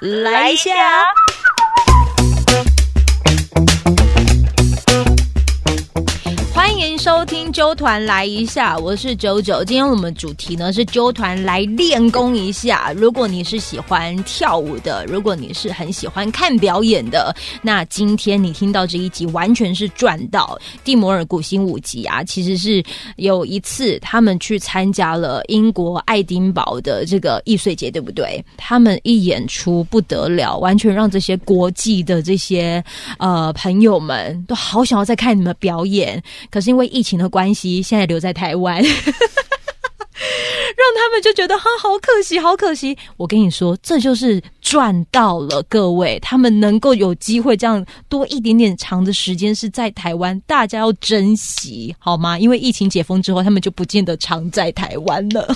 来一下。欢迎收揪团来一下，我是九九。今天我们主题呢是揪团来练功一下。如果你是喜欢跳舞的，如果你是很喜欢看表演的，那今天你听到这一集完全是赚到。蒂摩尔古新舞集啊，其实是有一次他们去参加了英国爱丁堡的这个易碎节，对不对？他们一演出不得了，完全让这些国际的这些呃朋友们都好想要再看你们表演。可是因为疫情的关关系，现在留在台湾，让他们就觉得哈好可惜，好可惜。我跟你说，这就是赚到了，各位，他们能够有机会这样多一点点长的时间是在台湾，大家要珍惜好吗？因为疫情解封之后，他们就不见得常在台湾了。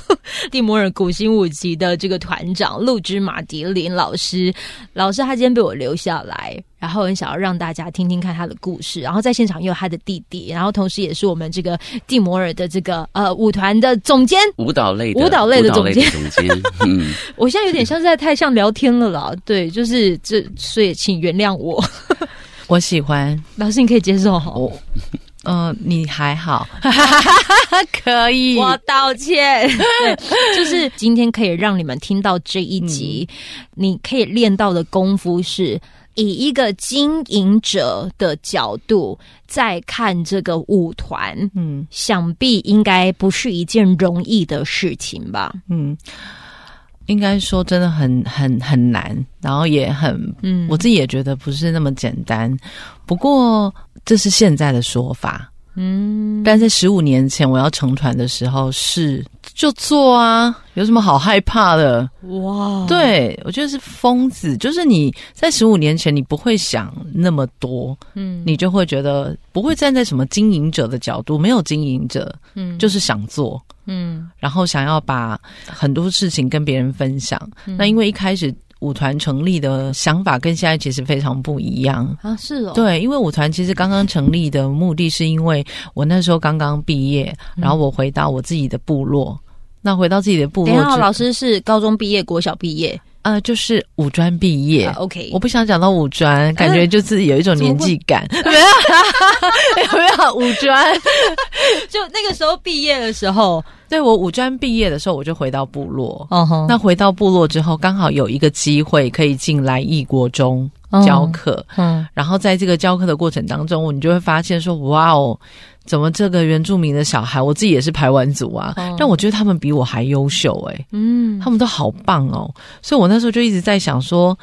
蒂摩尔古新五级的这个团长陆之马迪林老师，老师他今天被我留下来。然后很想要让大家听听看他的故事，然后在现场也有他的弟弟，然后同时也是我们这个蒂摩尔的这个呃舞团的总监，舞蹈类舞蹈类的总监。总监，嗯，我现在有点像是在太像聊天了啦，对，就是这，所以请原谅我。我喜欢老师，你可以接受哈。嗯，你还好，可以。我道歉。就是今天可以让你们听到这一集，你可以练到的功夫是。以一个经营者的角度在看这个舞团，嗯，想必应该不是一件容易的事情吧？嗯，应该说真的很很很难，然后也很，嗯，我自己也觉得不是那么简单。不过这是现在的说法。嗯，但在十五年前我要成团的时候，是就做啊，有什么好害怕的？哇，对我觉得是疯子，就是你在十五年前你不会想那么多，嗯，你就会觉得不会站在什么经营者的角度，没有经营者，嗯，就是想做，嗯，然后想要把很多事情跟别人分享。那因为一开始。舞团成立的想法跟现在其实非常不一样啊！是哦，对，因为舞团其实刚刚成立的目的是因为我那时候刚刚毕业，然后我回到我自己的部落。那回到自己的部落，等下老师是高中毕业，国小毕业。呃，就是五专毕业，OK。我不想讲到五专，感觉就是有一种年纪感。没有，有没有五专？就那个时候毕业的时候，对我五专毕业的时候，我就回到部落。哦哼。那回到部落之后，刚好有一个机会可以进来异国中教课。嗯。然后在这个教课的过程当中，你就会发现说，哇哦。怎么这个原住民的小孩，我自己也是排完组啊，但我觉得他们比我还优秀哎，嗯，他们都好棒哦，所以我那时候就一直在想说，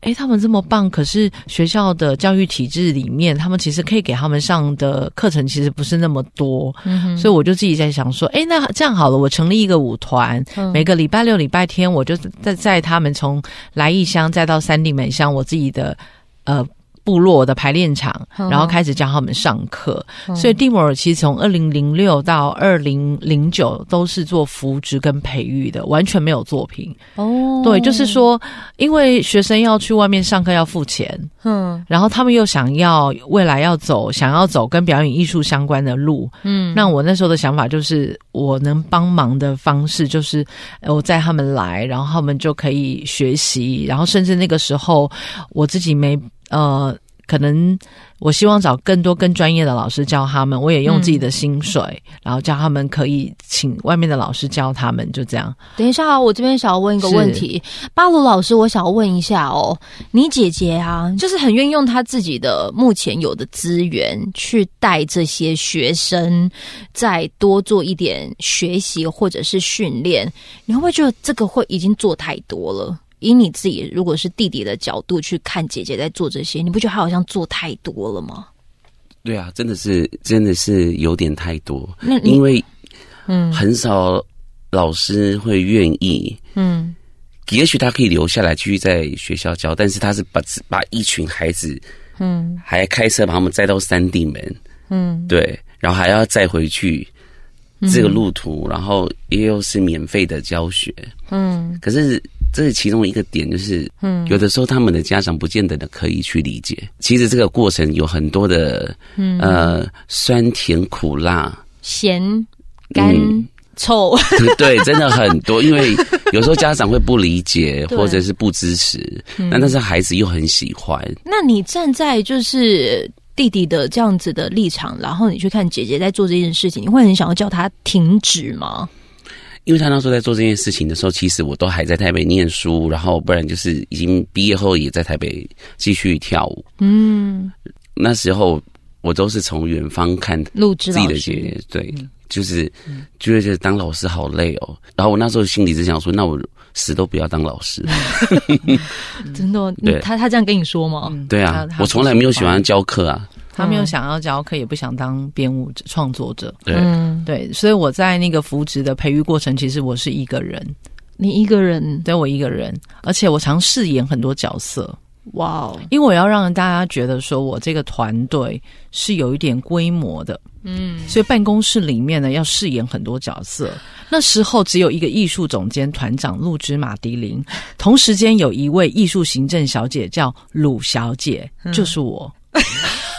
哎，他们这么棒，可是学校的教育体制里面，他们其实可以给他们上的课程其实不是那么多，所以我就自己在想说，哎，那这样好了，我成立一个舞团，每个礼拜六、礼拜天，我就在在他们从来义乡再到三地美乡，我自己的呃。部落的排练场，然后开始教他们上课。所以蒂摩尔其实从二零零六到二零零九都是做扶植跟培育的，完全没有作品。哦，对，就是说，因为学生要去外面上课要付钱，嗯，然后他们又想要未来要走，想要走跟表演艺术相关的路，嗯，那我那时候的想法就是，我能帮忙的方式就是我载他们来，然后他们就可以学习，然后甚至那个时候我自己没。呃，可能我希望找更多更专业的老师教他们，我也用自己的薪水，然后教他们可以请外面的老师教他们，就这样。等一下啊，我这边想要问一个问题，巴鲁老师，我想要问一下哦，你姐姐啊，就是很愿意用她自己的目前有的资源去带这些学生，再多做一点学习或者是训练，你会不会觉得这个会已经做太多了？以你自己如果是弟弟的角度去看姐姐在做这些，你不觉得她好像做太多了吗？对啊，真的是真的是有点太多。那因为嗯，很少老师会愿意嗯，也许他可以留下来继续在学校教，但是他是把把一群孩子嗯，还开车把他们载到山地门嗯，对，然后还要再回去这个路途，然后也有是免费的教学嗯，可是。这是其中一个点，就是，嗯，有的时候他们的家长不见得的可以去理解。其实这个过程有很多的，嗯，呃，酸甜苦辣、咸、干、臭，对，真的很多。因为有时候家长会不理解，或者是不支持，那但是孩子又很喜欢。那你站在就是弟弟的这样子的立场，然后你去看姐姐在做这件事情，你会很想要叫他停止吗？因为他那时候在做这件事情的时候，其实我都还在台北念书，然后不然就是已经毕业后也在台北继续跳舞。嗯，那时候我都是从远方看录制自己的姐姐，对。就是觉得当老师好累哦，然后我那时候心里只想说，那我死都不要当老师。真的？对，他他这样跟你说吗？对啊，我从来没有喜欢教课啊。他没有想要教课，也不想当编舞创作者。对对，所以我在那个扶植的培育过程，其实我是一个人。你一个人？对，我一个人，而且我常饰演很多角色。哇哦！因为我要让大家觉得说我这个团队是有一点规模的，嗯，所以办公室里面呢要饰演很多角色。那时候只有一个艺术总监团长陆之马迪林，同时间有一位艺术行政小姐叫鲁小姐，就是我。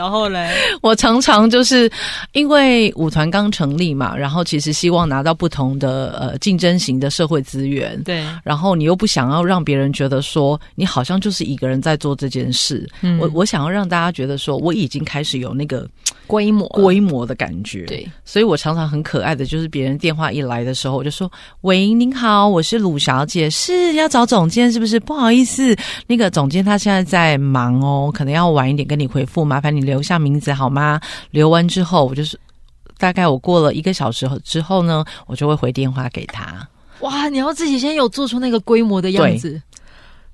然后嘞，我常常就是因为舞团刚成立嘛，然后其实希望拿到不同的呃竞争型的社会资源，对。然后你又不想要让别人觉得说你好像就是一个人在做这件事，嗯我我想要让大家觉得说我已经开始有那个规模规模的感觉，对。所以我常常很可爱的就是别人电话一来的时候，我就说：“喂，您好，我是鲁小姐，是要找总监是不是？不好意思，那个总监他现在在忙哦，可能要晚一点跟你回复，麻烦你。”留下名字好吗？留完之后，我就是大概我过了一个小时之后呢，我就会回电话给他。哇，你要自己先有做出那个规模的样子。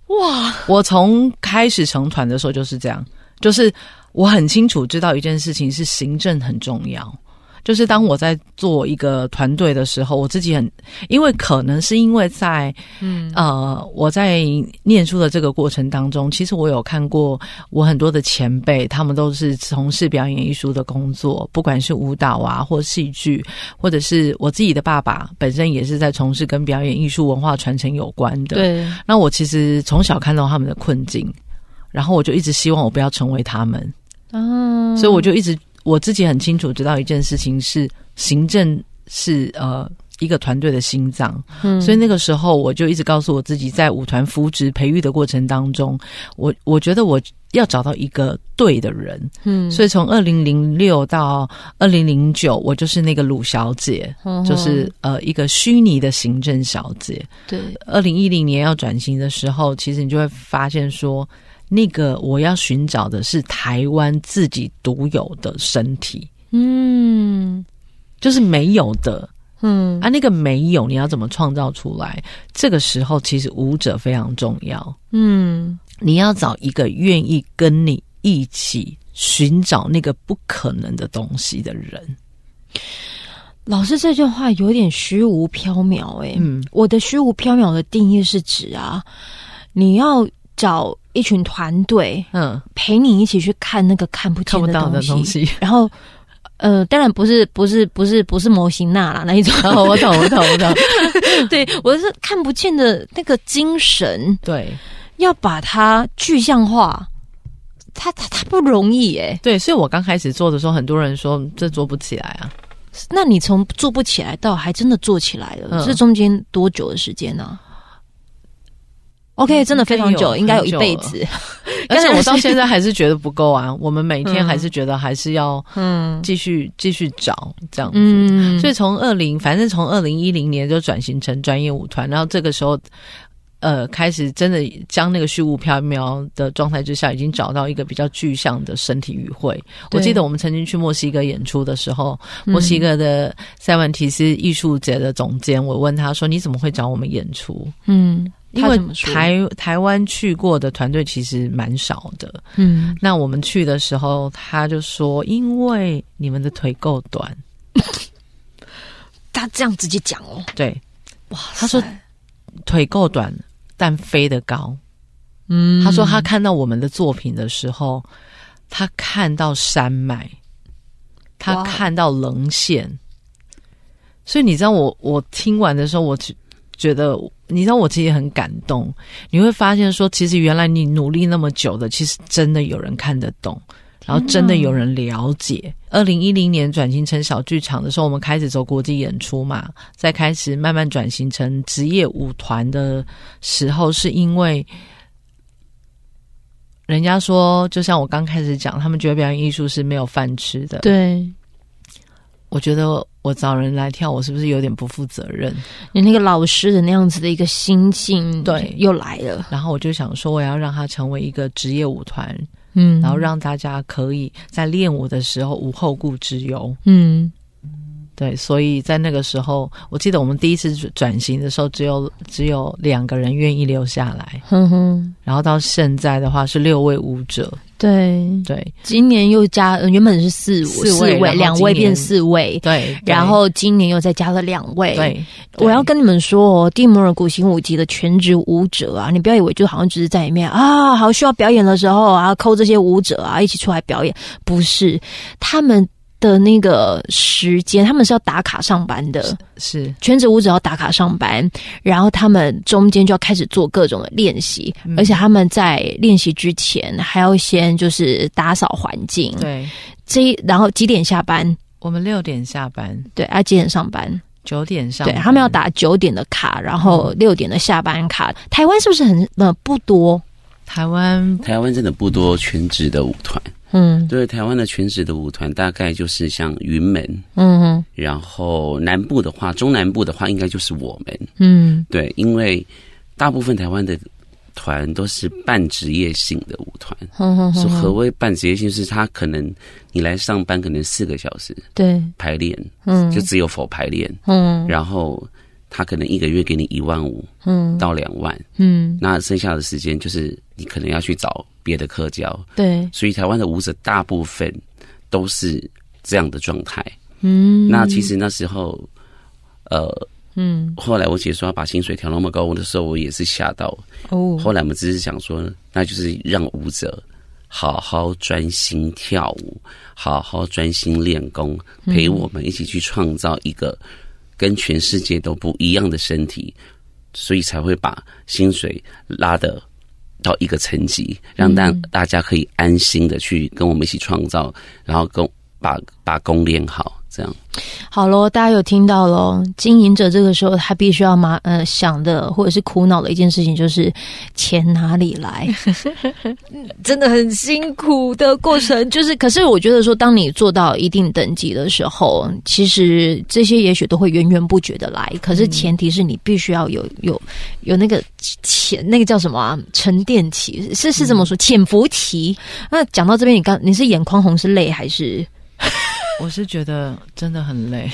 哇，我从开始成团的时候就是这样，就是我很清楚知道一件事情是行政很重要。就是当我在做一个团队的时候，我自己很，因为可能是因为在，嗯呃，我在念书的这个过程当中，其实我有看过我很多的前辈，他们都是从事表演艺术的工作，不管是舞蹈啊，或戏剧，或者是我自己的爸爸本身也是在从事跟表演艺术文化传承有关的。对，那我其实从小看到他们的困境，然后我就一直希望我不要成为他们，啊，所以我就一直。我自己很清楚知道一件事情是行政是呃一个团队的心脏，嗯，所以那个时候我就一直告诉我自己，在舞团扶植培育的过程当中，我我觉得我要找到一个对的人，嗯，所以从二零零六到二零零九，我就是那个鲁小姐，就是呃一个虚拟的行政小姐，对，二零一零年要转型的时候，其实你就会发现说。那个我要寻找的是台湾自己独有的身体，嗯，就是没有的，嗯啊，那个没有，你要怎么创造出来？这个时候，其实舞者非常重要，嗯，你要找一个愿意跟你一起寻找那个不可能的东西的人。老师这句话有点虚无缥缈，哎，嗯，我的虚无缥缈的定义是指啊，你要找。一群团队，嗯，陪你一起去看那个看不见的东西，然后，呃，当然不是不是不是不是模型那啦那一种，我懂我懂我懂，对我是看不见的那个精神，对，要把它具象化，它它它不容易哎，对，所以我刚开始做的时候，很多人说这做不起来啊，那你从做不起来到还真的做起来了，这中间多久的时间呢？OK，真的非常久，应该有一辈子。而且我到 现在还是觉得不够啊！我们每天还是觉得还是要嗯继续继续找这样子。所以从二零，反正从二零一零年就转型成专业舞团，然后这个时候呃开始真的将那个虚无缥缈的状态之下，已经找到一个比较具象的身体语汇。我记得我们曾经去墨西哥演出的时候，墨西哥的塞万提斯艺术节的总监，我问他说：“你怎么会找我们演出？”嗯。因为台台湾去过的团队其实蛮少的，嗯，那我们去的时候，他就说，因为你们的腿够短，他这样直接讲哦，对，哇，他说腿够短，但飞得高，嗯，他说他看到我们的作品的时候，他看到山脉，他看到棱线，所以你知道，我我听完的时候，我觉得。你知道我其实很感动，你会发现说，其实原来你努力那么久的，其实真的有人看得懂，然后真的有人了解。二零一零年转型成小剧场的时候，我们开始走国际演出嘛，再开始慢慢转型成职业舞团的时候，是因为人家说，就像我刚开始讲，他们觉得表演艺术是没有饭吃的。对，我觉得我找人来跳，我是不是有点不负责任？你那个老师的那样子的一个心境，对，又来了。然后我就想说，我要让他成为一个职业舞团。嗯，然后让大家可以在练舞的时候无后顾之忧。嗯，对，所以在那个时候，我记得我们第一次转型的时候，只有只有两个人愿意留下来。哼哼，然后到现在的话是六位舞者。对对，今年又加，原本是四四位，两位变四位。对，然后今年又再加了两位。对，我要跟你们说哦，蒂摩尔古琴舞集的全职舞者啊，你不要以为就好像只是在里面啊，好需要表演的时候啊，扣这些舞者啊一起出来表演，不是他们。的那个时间，他们是要打卡上班的，是全职舞者要打卡上班，然后他们中间就要开始做各种的练习，而且他们在练习之前还要先就是打扫环境。对，这然后几点下班？我们六点下班。对，啊几点上班？九点上。对他们要打九点的卡，然后六点的下班卡。台湾是不是很呃不多？台湾台湾真的不多全职的舞团。嗯，对，台湾的全职的舞团大概就是像云门，嗯哼，然后南部的话，中南部的话，应该就是我们，嗯，对，因为大部分台湾的团都是半职业性的舞团，说何谓半职业性？是他可能你来上班可能四个小时，对，排练，嗯，就只有否排练，嗯，然后。他可能一个月给你一万五，嗯，到两万，嗯，那剩下的时间就是你可能要去找别的课教，对，所以台湾的舞者大部分都是这样的状态，嗯，那其实那时候，呃，嗯，后来我姐说要把薪水调那么高的时候，我也是吓到，哦，后来我们只是想说，那就是让舞者好好专心跳舞，好好专心练功，陪我们一起去创造一个。跟全世界都不一样的身体，所以才会把薪水拉的到一个层级，让大大家可以安心的去跟我们一起创造，然后跟把把功练好。这样，好喽，大家有听到喽？经营者这个时候他必须要麻呃想的或者是苦恼的一件事情就是钱哪里来？真的很辛苦的过程。就是，可是我觉得说，当你做到一定等级的时候，其实这些也许都会源源不绝的来。可是前提是你必须要有有有那个潜那个叫什么啊？沉淀期是是这么说？潜伏期。那讲到这边，你刚你是眼眶红是泪还是？我是觉得真的很累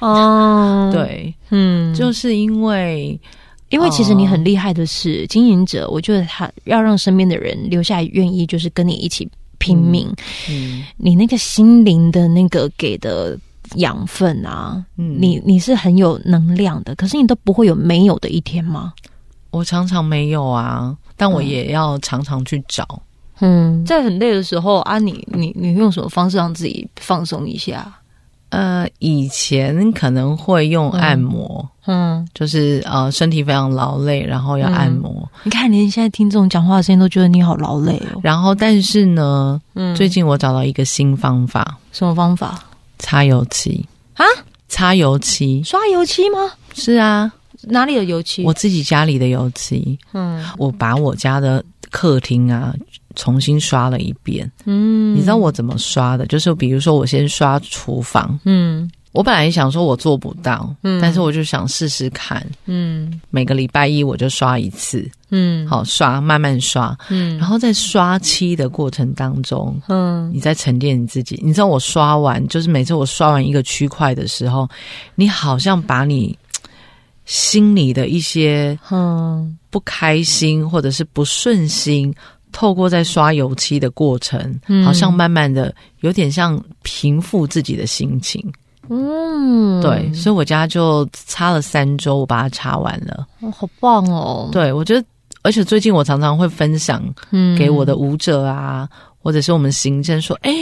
哦，对，嗯，就是因为，因为其实你很厉害的是经营者，我觉得他要让身边的人留下愿意，就是跟你一起拼命。嗯，你那个心灵的那个给的养分啊，嗯，你你是很有能量的，可是你都不会有没有的一天吗？我常常没有啊，但我也要常常去找。嗯，在很累的时候啊，你你你用什么方式让自己放松一下？呃，以前可能会用按摩，嗯，就是呃身体非常劳累，然后要按摩。你看，连现在听这种讲话的声音都觉得你好劳累哦。然后，但是呢，嗯，最近我找到一个新方法，什么方法？擦油漆啊？擦油漆？刷油漆吗？是啊，哪里的油漆？我自己家里的油漆。嗯，我把我家的客厅啊。重新刷了一遍，嗯，你知道我怎么刷的？就是比如说，我先刷厨房，嗯，我本来想说我做不到，嗯，但是我就想试试看，嗯，每个礼拜一我就刷一次，嗯，好刷，慢慢刷，嗯，然后在刷漆的过程当中，嗯，你在沉淀你自己。你知道我刷完，就是每次我刷完一个区块的时候，你好像把你心里的一些嗯。不开心或者是不顺心。透过在刷油漆的过程，好像慢慢的有点像平复自己的心情。嗯，对，所以我家就擦了三周，我把它擦完了。哦，好棒哦！对，我觉得，而且最近我常常会分享给我的舞者啊，或者是我们行政说：“哎，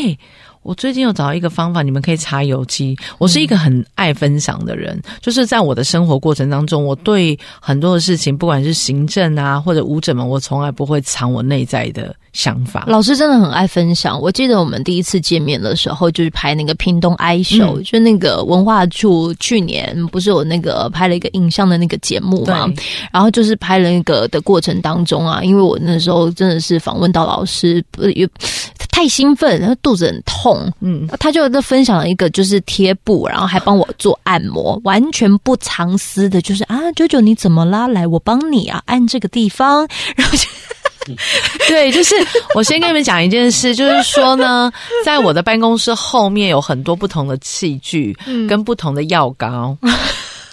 我最近有找到一个方法，你们可以擦油漆。我是一个很爱分享的人，就是在我的生活过程当中，我对很多的事情，不管是行政啊或者舞者们，我从来不会藏我内在的想法。老师真的很爱分享。我记得我们第一次见面的时候，就是拍那个屏东 I show，就那个文化处去年不是有那个拍了一个影像的那个节目嘛？然后就是拍了那个的过程当中啊，因为我那时候真的是访问到老师，不有太兴奋，然后肚子很痛。嗯，他就在分享了一个就是贴布，然后还帮我做按摩，完全不藏私的，就是啊，九九你怎么啦？来，我帮你啊，按这个地方。然后就 对，就是我先跟你们讲一件事，就是说呢，在我的办公室后面有很多不同的器具，跟不同的药膏。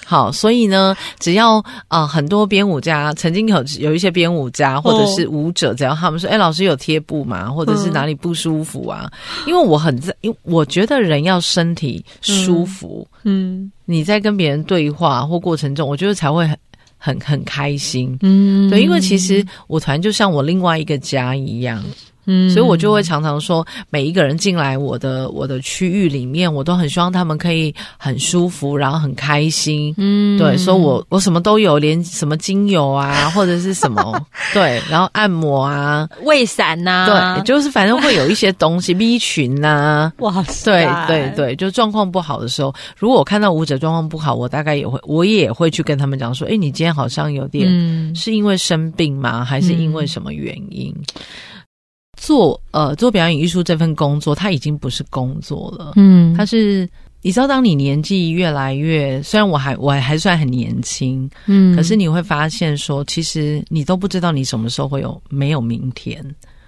好，所以呢，只要啊，很多编舞家曾经有有一些编舞家或者是舞者，只要他们说，哎，老师有贴布吗？或者是哪里不舒服啊？因为我很在，因为我觉得人要身体舒服，嗯，你在跟别人对话或过程中，我觉得才会很很很开心，嗯，对，因为其实舞团就像我另外一个家一样。嗯，所以我就会常常说，每一个人进来我的我的区域里面，我都很希望他们可以很舒服，然后很开心。嗯，对，说我我什么都有，连什么精油啊，或者是什么，对，然后按摩啊，胃散呐，对，就是反正会有一些东西，B 群呐，哇塞，对对对，就状况不好的时候，如果我看到舞者状况不好，我大概也会，我也会去跟他们讲说，哎，你今天好像有点，是因为生病吗？还是因为什么原因？做呃做表演艺术这份工作，它已经不是工作了。嗯，它是你知道，当你年纪越来越，虽然我还我还算很年轻，嗯，可是你会发现说，其实你都不知道你什么时候会有没有明天。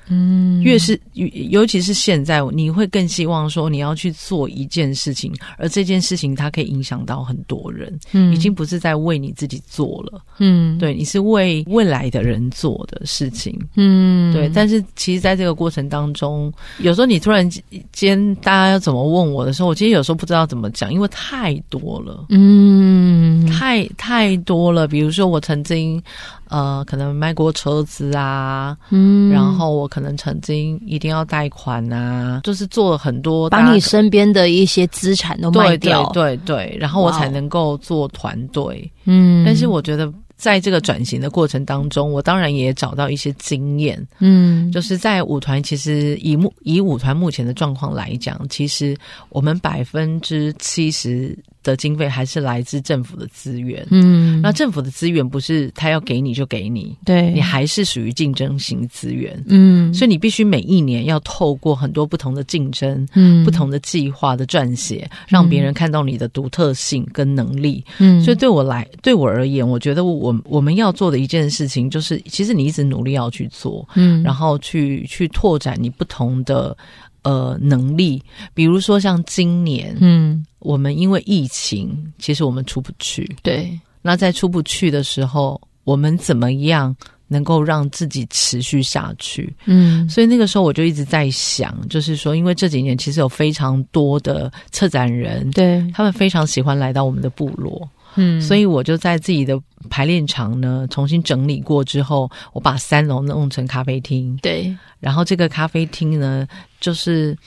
嗯，越是尤其是现在，你会更希望说你要去做一件事情，而这件事情它可以影响到很多人，嗯，已经不是在为你自己做了，嗯，对，你是为未来的人做的事情，嗯，对。但是其实，在这个过程当中，有时候你突然间大家要怎么问我的时候，我其实有时候不知道怎么讲，因为太多了，嗯，太太多了。比如说，我曾经。呃，可能卖过车子啊，嗯，然后我可能曾经一定要贷款啊，就是做了很多，把你身边的一些资产都卖掉，对对，然后我才能够做团队，嗯，但是我觉得。在这个转型的过程当中，我当然也找到一些经验。嗯，就是在舞团，其实以目以舞团目前的状况来讲，其实我们百分之七十的经费还是来自政府的资源。嗯，那政府的资源不是他要给你就给你，对你还是属于竞争型资源。嗯，所以你必须每一年要透过很多不同的竞争，嗯，不同的计划的撰写，让别人看到你的独特性跟能力。嗯，所以对我来，对我而言，我觉得我。我我们要做的一件事情，就是其实你一直努力要去做，嗯，然后去去拓展你不同的呃能力，比如说像今年，嗯，我们因为疫情，其实我们出不去，对，那在出不去的时候，我们怎么样能够让自己持续下去？嗯，所以那个时候我就一直在想，就是说，因为这几年其实有非常多的策展人，对。他们非常喜欢来到我们的部落。嗯，所以我就在自己的排练场呢重新整理过之后，我把三楼弄成咖啡厅。对，然后这个咖啡厅呢，就是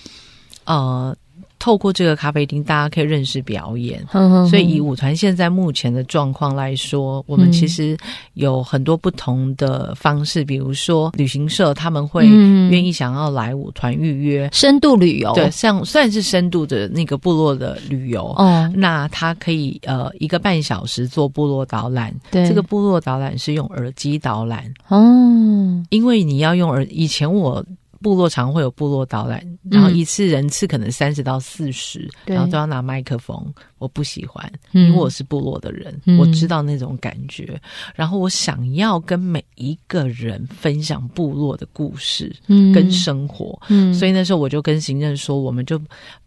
呃。透过这个咖啡厅，大家可以认识表演。所以以舞团现在目前的状况来说，我们其实有很多不同的方式，比如说旅行社他们会愿意想要来舞团预约深度旅游，对，像算是深度的那个部落的旅游。哦，那他可以呃一个半小时做部落导览。对，这个部落导览是用耳机导览。哦，因为你要用耳，以前我。部落常会有部落导览，然后一次人次可能三十到四十，然后都要拿麦克风。我不喜欢，因为我是部落的人，我知道那种感觉。然后我想要跟每一个人分享部落的故事跟生活，所以那时候我就跟行政说，我们就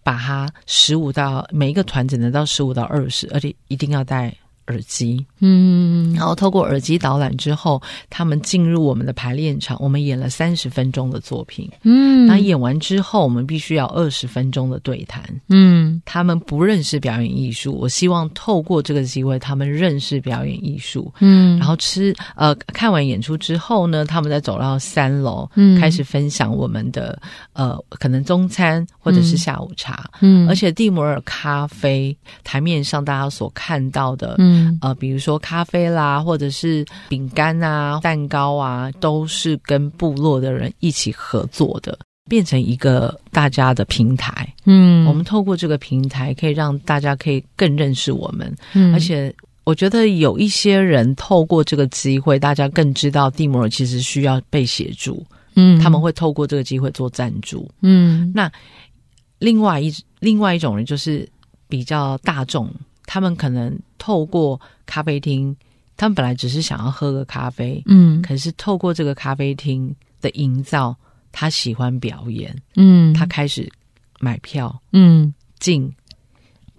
把它十五到每一个团只能到十五到二十，而且一定要带耳机，嗯，然后透过耳机导览之后，他们进入我们的排练场，我们演了三十分钟的作品，嗯，那演完之后，我们必须要二十分钟的对谈，嗯，他们不认识表演艺术，我希望透过这个机会，他们认识表演艺术，嗯，然后吃呃看完演出之后呢，他们再走到三楼，嗯，开始分享我们的呃可能中餐或者是下午茶，嗯，而且蒂摩尔咖啡台面上大家所看到的，嗯，呃，比如说咖啡啦，或者是饼干啊、蛋糕啊，都是跟部落的人一起合作的。变成一个大家的平台，嗯，我们透过这个平台，可以让大家可以更认识我们，嗯，而且我觉得有一些人透过这个机会，大家更知道蒂摩尔其实需要被协助，嗯，他们会透过这个机会做赞助，嗯，那另外一另外一种人就是比较大众，他们可能透过咖啡厅，他们本来只是想要喝个咖啡，嗯，可是透过这个咖啡厅的营造。他喜欢表演，嗯，他开始买票，嗯，进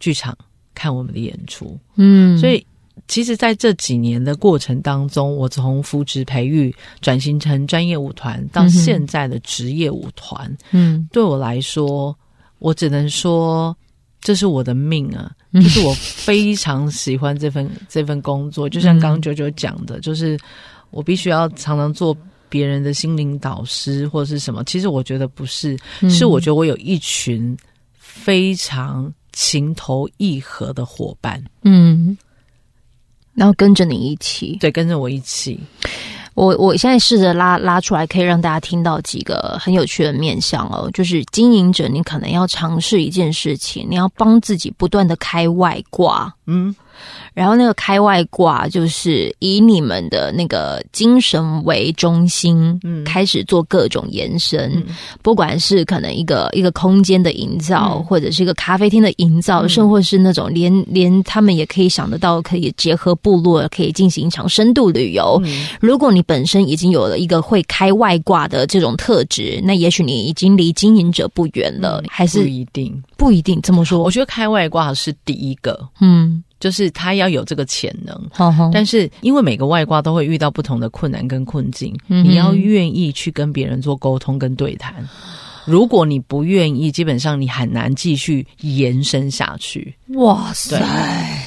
剧场看我们的演出，嗯，所以其实，在这几年的过程当中，我从扶植培育转型成专业舞团，到现在的职业舞团，嗯，对我来说，我只能说这是我的命啊，就是我非常喜欢这份 这份工作，就像刚刚九九讲的，就是我必须要常常做。别人的心灵导师或者是什么？其实我觉得不是，是我觉得我有一群非常情投意合的伙伴，嗯，然后跟着你一起，对，跟着我一起。我我现在试着拉拉出来，可以让大家听到几个很有趣的面相哦。就是经营者，你可能要尝试一件事情，你要帮自己不断的开外挂，嗯。然后那个开外挂就是以你们的那个精神为中心，嗯，开始做各种延伸，不管是可能一个一个空间的营造，或者是一个咖啡厅的营造，甚或是那种连连他们也可以想得到，可以结合部落，可以进行一场深度旅游。如果你本身已经有了一个会开外挂的这种特质，那也许你已经离经营者不远了，还是不一定，不一定这么说。我觉得开外挂是第一个，嗯。就是他要有这个潜能，但是因为每个外挂都会遇到不同的困难跟困境，你要愿意去跟别人做沟通跟对谈。如果你不愿意，基本上你很难继续延伸下去。哇塞！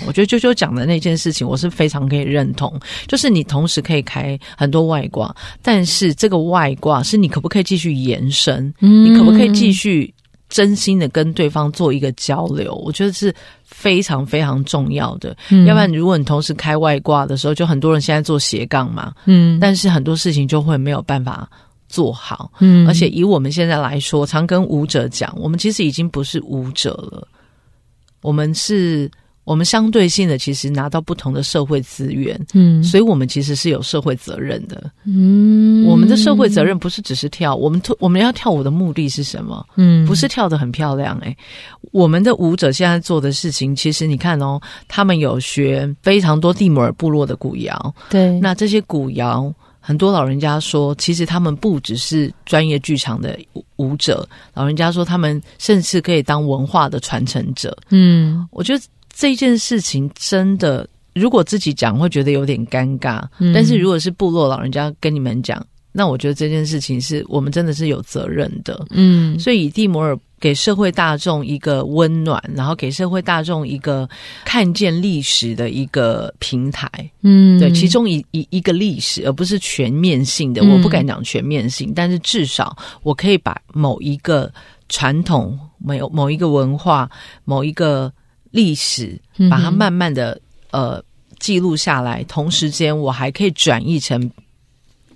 我觉得啾啾讲的那件事情，我是非常可以认同。就是你同时可以开很多外挂，但是这个外挂是你可不可以继续延伸？你可不可以继续？真心的跟对方做一个交流，我觉得是非常非常重要的。要不然，如果你同时开外挂的时候，就很多人现在做斜杠嘛，嗯，但是很多事情就会没有办法做好。嗯，而且以我们现在来说，常跟舞者讲，我们其实已经不是舞者了，我们是。我们相对性的其实拿到不同的社会资源，嗯，所以我们其实是有社会责任的，嗯，我们的社会责任不是只是跳，我们我们要跳舞的目的是什么？嗯，不是跳的很漂亮，哎，我们的舞者现在做的事情，其实你看哦，他们有学非常多蒂姆尔部落的古谣，对，那这些古谣。很多老人家说，其实他们不只是专业剧场的舞者，老人家说他们甚至可以当文化的传承者。嗯，我觉得这件事情真的，如果自己讲会觉得有点尴尬，但是如果是部落老人家跟你们讲，那我觉得这件事情是我们真的是有责任的。嗯，所以以蒂摩尔。给社会大众一个温暖，然后给社会大众一个看见历史的一个平台。嗯，对，其中一一一个历史，而不是全面性的。我不敢讲全面性，但是至少我可以把某一个传统、某某一个文化、某一个历史，把它慢慢的呃记录下来。同时间，我还可以转译成。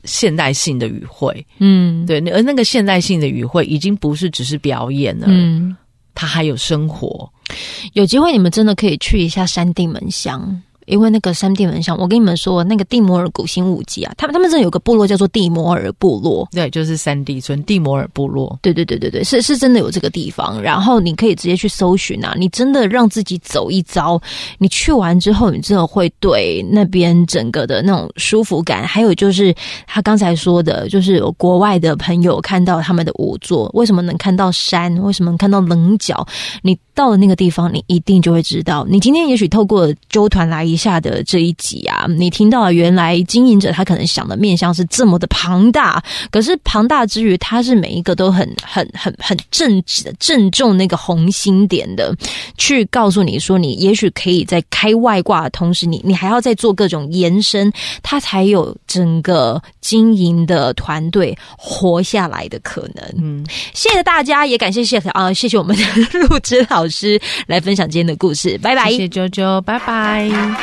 现代性的语汇，嗯，对，而那个现代性的语汇已经不是只是表演了，嗯，它还有生活。有机会你们真的可以去一下山地门乡。因为那个山地门像我跟你们说，那个蒂摩尔古新舞集啊，他们他们这有个部落叫做蒂摩尔部落，对，就是山地村蒂摩尔部落，对对对对对，是是真的有这个地方。然后你可以直接去搜寻啊，你真的让自己走一遭，你去完之后，你真的会对那边整个的那种舒服感，还有就是他刚才说的，就是有国外的朋友看到他们的五座，为什么能看到山，为什么能看到棱角？你到了那个地方，你一定就会知道，你今天也许透过纠团来。一下的这一集啊，你听到原来经营者他可能想的面向是这么的庞大，可是庞大之余，他是每一个都很很很很正直的正中那个红心点的，去告诉你说，你也许可以在开外挂的同时，你你还要再做各种延伸，他才有整个经营的团队活下来的可能。嗯，谢谢大家，也感谢谢啊，谢谢我们的陆之老师来分享今天的故事，拜拜，谢谢啾啾，拜拜。